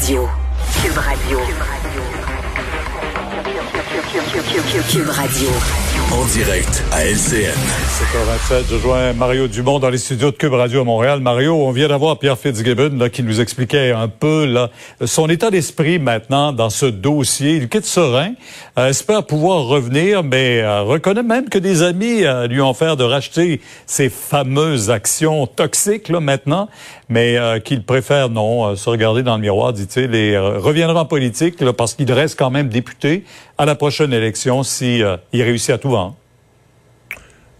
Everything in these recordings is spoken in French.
Radio. Cube Radio. Radio. En direct à LCN. 7h27, je joins Mario Dumont dans les studios de Cube Radio à Montréal. Mario, on vient d'avoir Pierre Fitzgibbon là, qui nous expliquait un peu là, son état d'esprit maintenant dans ce dossier. Il quitte serein, euh, espère pouvoir revenir, mais euh, reconnaît même que des amis euh, lui ont fait de racheter ces fameuses actions toxiques là, maintenant, mais euh, qu'il préfère non euh, se regarder dans le miroir, dit-il, et reviendra en politique là, parce qu'il reste quand même député à la prochaine élection si il réussit à tout vendre.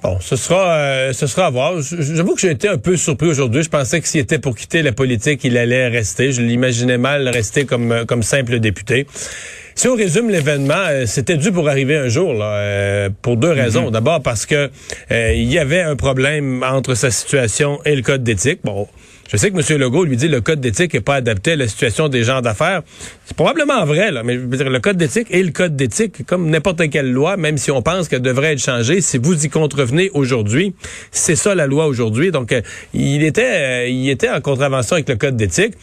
Bon, ce sera, euh, ce sera à voir. J'avoue que j'ai été un peu surpris aujourd'hui. Je pensais que s'il était pour quitter la politique, il allait rester. Je l'imaginais mal rester comme, euh, comme simple député. Si on résume l'événement, euh, c'était dû pour arriver un jour, là, pour deux raisons. Mhm. D'abord parce que il y avait un problème entre sa situation et le code d'éthique. Bon, je sais que M. Legault lui dit que le code d'éthique n'est pas adapté à la situation des gens d'affaires. C'est probablement vrai, là, mais je veux dire, le code d'éthique et le code d'éthique, comme n'importe quelle loi, même si on pense qu'elle devrait être changée, si vous y contrevenez aujourd'hui, c'est ça la loi aujourd'hui. Donc, euh, il était, euh, il était en contravention avec le code d'éthique.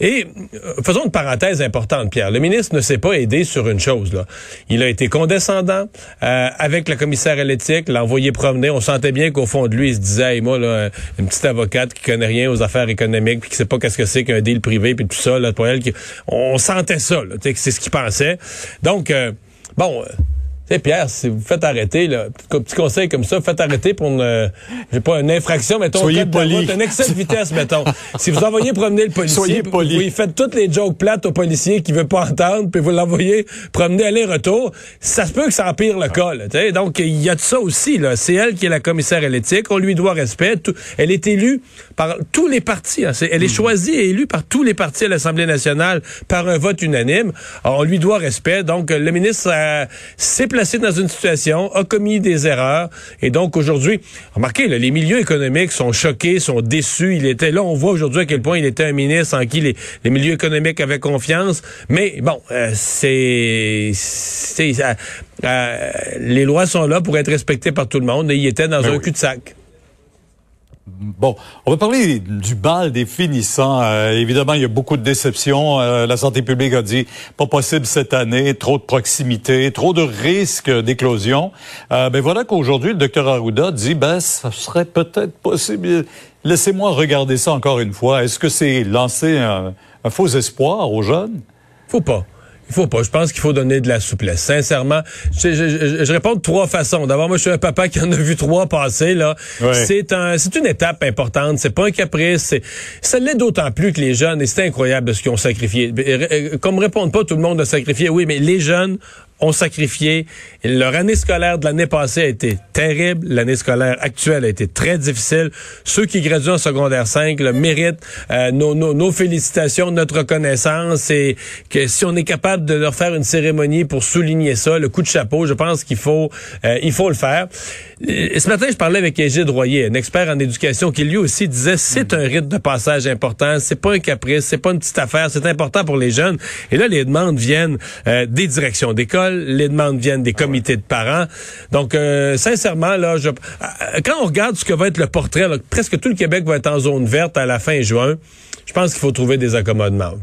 Et euh, faisons une parenthèse importante, Pierre. Le ministre ne s'est pas aidé sur une chose. Là. Il a été condescendant avec la commissaire à l'éthique, l'a envoyé promener. On sentait bien qu'au fond de lui, il se disait, hey, moi, là, une petite avocate qui connaît rien aux affaires économique, puis qui sait pas qu'est-ce que c'est qu'un deal privé, puis tout ça, là, pour elle, on sentait ça, là, que c'est ce qu'il pensait. Donc, euh, bon... Euh, sais, Pierre, si vous faites arrêter, là, petit conseil comme ça, faites arrêter pour une, j'ai pas, une infraction, mettons, Soyez poli. un excès de vitesse, mettons. si vous envoyez promener le policier, Soyez poli. vous faites toutes les jokes plates au policier qui veut pas entendre, puis vous l'envoyez promener aller-retour, ça se peut que ça empire le cas, là. Donc, il y a de ça aussi, là. C'est elle qui est la commissaire à l'éthique. On lui doit respect. Tout- elle est élue par tous les partis. hein. C'est- Elle est choisie et élue par tous les partis à l'Assemblée nationale par un vote unanime. Alors, on lui doit respect. Donc, le ministre euh, s'est placé dans une situation, a commis des erreurs. Et donc, aujourd'hui, remarquez, là, les milieux économiques sont choqués, sont déçus. Il était là, on voit aujourd'hui à quel point il était un ministre en qui les, les milieux économiques avaient confiance. Mais bon, euh, c'est... c'est euh, euh, les lois sont là pour être respectées par tout le monde et il était dans Ben un oui. cul-de-sac. Bon, on va parler du bal des finissants. Euh, évidemment, il y a beaucoup de déceptions. Euh, la santé publique a dit pas possible cette année, trop de proximité, trop de risques d'éclosion. Euh, ben voilà qu'aujourd'hui, le docteur Arruda dit ben ça serait peut-être possible. Laissez-moi regarder ça encore une fois. Est-ce que c'est lancer un, un faux espoir aux jeunes? Faut pas. Il faut pas. Je pense qu'il faut donner de la souplesse. Sincèrement, je, je- je- je réponds de trois façons. D'abord, moi, je suis un papa qui en a vu trois passer. Là, Ouais. c'est un, c'est une étape importante. C'est pas un caprice. C'est, ça l'est d'autant plus que les jeunes. Et c'est incroyable ce qu'ils ont sacrifié. Comme me répondent pas, tout le monde a sacrifié. Oui, mais les jeunes ont sacrifié. Leur année scolaire de l'année passée a été terrible. L'année scolaire actuelle a été très difficile. Ceux qui graduent en secondaire 5 le méritent euh, nos, nos, nos félicitations, notre reconnaissance et que si on est capable de leur faire une cérémonie pour souligner ça, le coup de chapeau, je pense qu'il faut euh, il faut le faire. Ce matin, je parlais avec Égide Royer, un expert en éducation, qui lui aussi disait c'est un rite de passage important, c'est pas un caprice, c'est pas une petite affaire, c'est important pour les jeunes. Et là, les demandes viennent euh, des directions d'école, les demandes viennent des comités de parents. Donc, euh, sincèrement, là, euh, quand on regarde ce que va être le portrait, presque tout le Québec va être en zone verte à la fin juin. Je pense qu'il faut trouver des accommodements.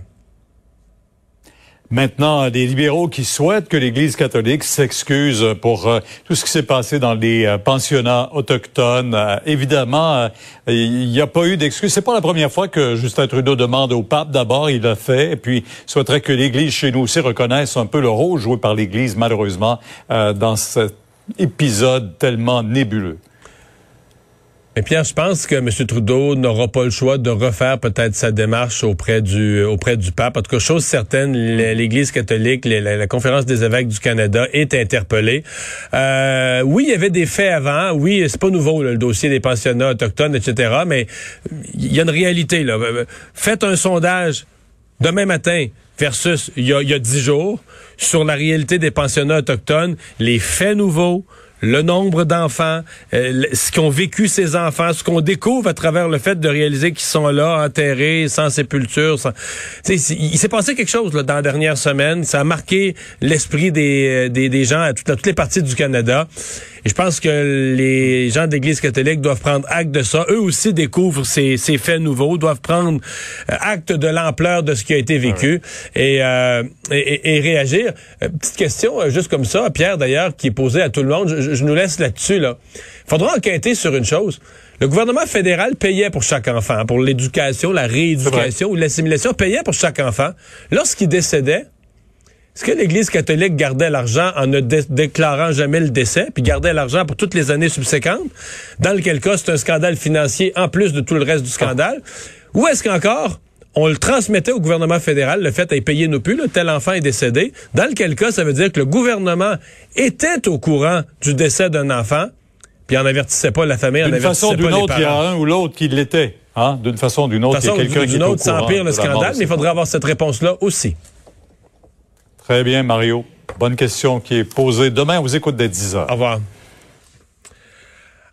Maintenant, des libéraux qui souhaitent que l'Église catholique s'excuse pour euh, tout ce qui s'est passé dans les euh, pensionnats autochtones. Euh, évidemment, il n'y a pas eu d'excuses. C'est pas la première fois que Justin Trudeau demande au pape. D'abord, il l'a fait, et puis souhaiterait que l'Église chez nous aussi reconnaisse un peu le rôle joué par l'Église, malheureusement, dans cet épisode tellement nébuleux. Mais Pierre, je pense que M. Trudeau n'aura pas le choix de refaire peut-être sa démarche auprès du auprès du pape. En tout cas, chose certaine, l'Église catholique, la, Conférence des évêques du Canada est interpellée. Euh, oui, il y avait des faits avant. Oui, c'est pas nouveau là, le dossier des pensionnats autochtones, etc. Mais il y a une réalité là. Faites un sondage demain matin versus il y a, 10 jours sur la réalité des pensionnats autochtones, les faits nouveaux, le nombre d'enfants, euh, ce qu'ont vécu ces enfants, ce qu'on découvre à travers le fait de réaliser qu'ils sont là, enterrés, sans sépulture. Sans... Il s'est passé quelque chose là, dans la dernière semaine. Ça a marqué l'esprit des, euh, des, gens à toutes les parties du Canada. Et je pense que les gens de l'Église catholique doivent prendre acte de ça. Eux aussi découvrent ces, ces faits nouveaux, doivent prendre euh, acte de l'ampleur de ce qui a été vécu et, euh, et, et, réagir. Euh, petite question, juste comme ça, Pierre d'ailleurs, qui est posée à tout le monde. Je, je nous laisse là-dessus. Là. faudra enquêter sur une chose. Le gouvernement fédéral payait pour chaque enfant, pour l'éducation, la rééducation ou l'assimilation, payait pour chaque enfant. Lorsqu'il décédait, est-ce que l'Église catholique gardait l'argent en ne déclarant jamais le décès, puis gardait l'argent pour toutes les années subséquentes? Dans lequel cas, c'est un scandale financier en plus de tout le reste du scandale. Ou est-ce qu'encore, on le transmettait au gouvernement fédéral, le fait à payer nos plus, tel enfant est décédé, dans lequel cas, ça veut dire que le gouvernement était au courant du décès d'un enfant, puis on n'avertissait pas la famille, D'une façon ou d'une autre, il y a un ou l'autre qui l'était. Hein? D'une façon ou d'une autre, il y a quelqu'un qui est au courant. sans pire le scandale, mais il faudrait avoir cette réponse-là aussi. Très bien, Mario. Bonne question qui est posée. Demain, on vous écoute dès 10 heures. Au revoir.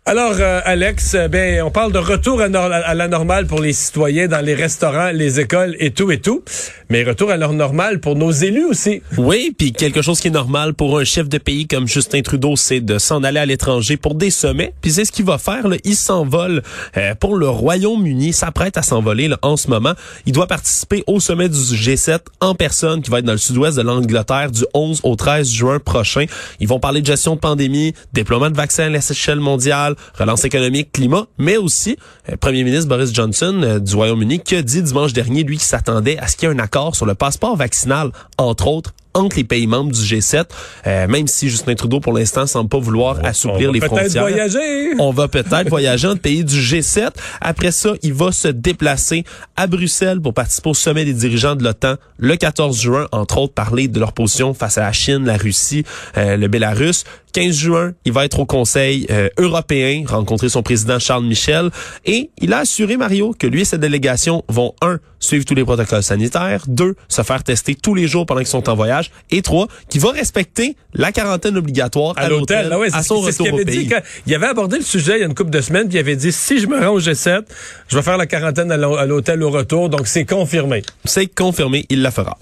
Alors, euh, Alex, euh, ben, on parle de retour à, la normale pour les citoyens dans les restaurants, les écoles et tout et tout. Mais retour à leur normale pour nos élus aussi. Oui, puis quelque chose qui est normal pour un chef de pays comme Justin Trudeau, c'est de s'en aller à l'étranger pour des sommets. Puis c'est ce qu'il va faire. Là. Il s'envole euh, pour le Royaume-Uni, s'apprête à s'envoler en ce moment. Il doit participer au sommet du G7 en personne qui va être dans le sud-ouest de l'Angleterre du 11 au 13 juin prochain. Ils vont parler de gestion de pandémie, déploiement de vaccins à l'échelle mondiale, relance économique, climat, mais aussi euh, Premier ministre Boris Johnson euh, du Royaume-Uni qui a dit dimanche dernier, lui, qui s'attendait à ce qu'il y ait un accord sur le passeport vaccinal, entre autres, entre les pays membres du G7, euh, même si Justin Trudeau, pour l'instant, semble pas vouloir assouplir les frontières. Voyager. On va peut-être voyager entre pays du G7. Après ça, il va se déplacer à Bruxelles pour participer au sommet des dirigeants de l'OTAN le 14 juin, entre autres parler de leur position face à la Chine, la Russie, euh, le Bélarus. 15 juin, il va être au Conseil euh, européen, rencontrer son président Charles Michel, et il a assuré, Mario, que lui et sa délégation vont, un, suivre tous les protocoles sanitaires, deux, se faire tester tous les jours pendant qu'ils sont en voyage, et trois, qui va respecter la quarantaine obligatoire à, l'hôtel ah à son retour au pays. Dit il avait abordé le sujet il y a une couple de semaines, puis il avait dit, si je me rends au G7, je vais faire la quarantaine à l'hôtel au retour, donc c'est confirmé. C'est confirmé, il la fera.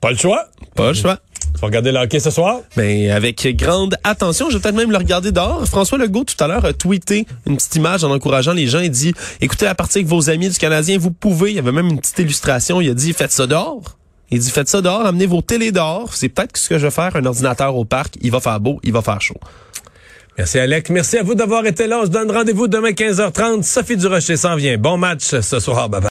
Pas le choix. Pas le choix. Tu vas regarder le hockey ce soir? Ben, avec grande attention. Je vais peut-être même le regarder dehors. François Legault, tout à l'heure, a tweeté une petite image en encourageant les gens. Il dit, écoutez la partie avec vos amis du Canadien, vous pouvez. Il y avait même une petite illustration. Il a dit, faites ça dehors. Il dit, faites ça dehors, amenez vos télés dehors. C'est peut-être ce que je vais faire, un ordinateur au parc. Il va faire beau, il va faire chaud. Merci Alec. Merci à vous d'avoir été là. On se donne rendez-vous demain 15h30. Sophie Durocher s'en vient. Bon match ce soir. Bye bye.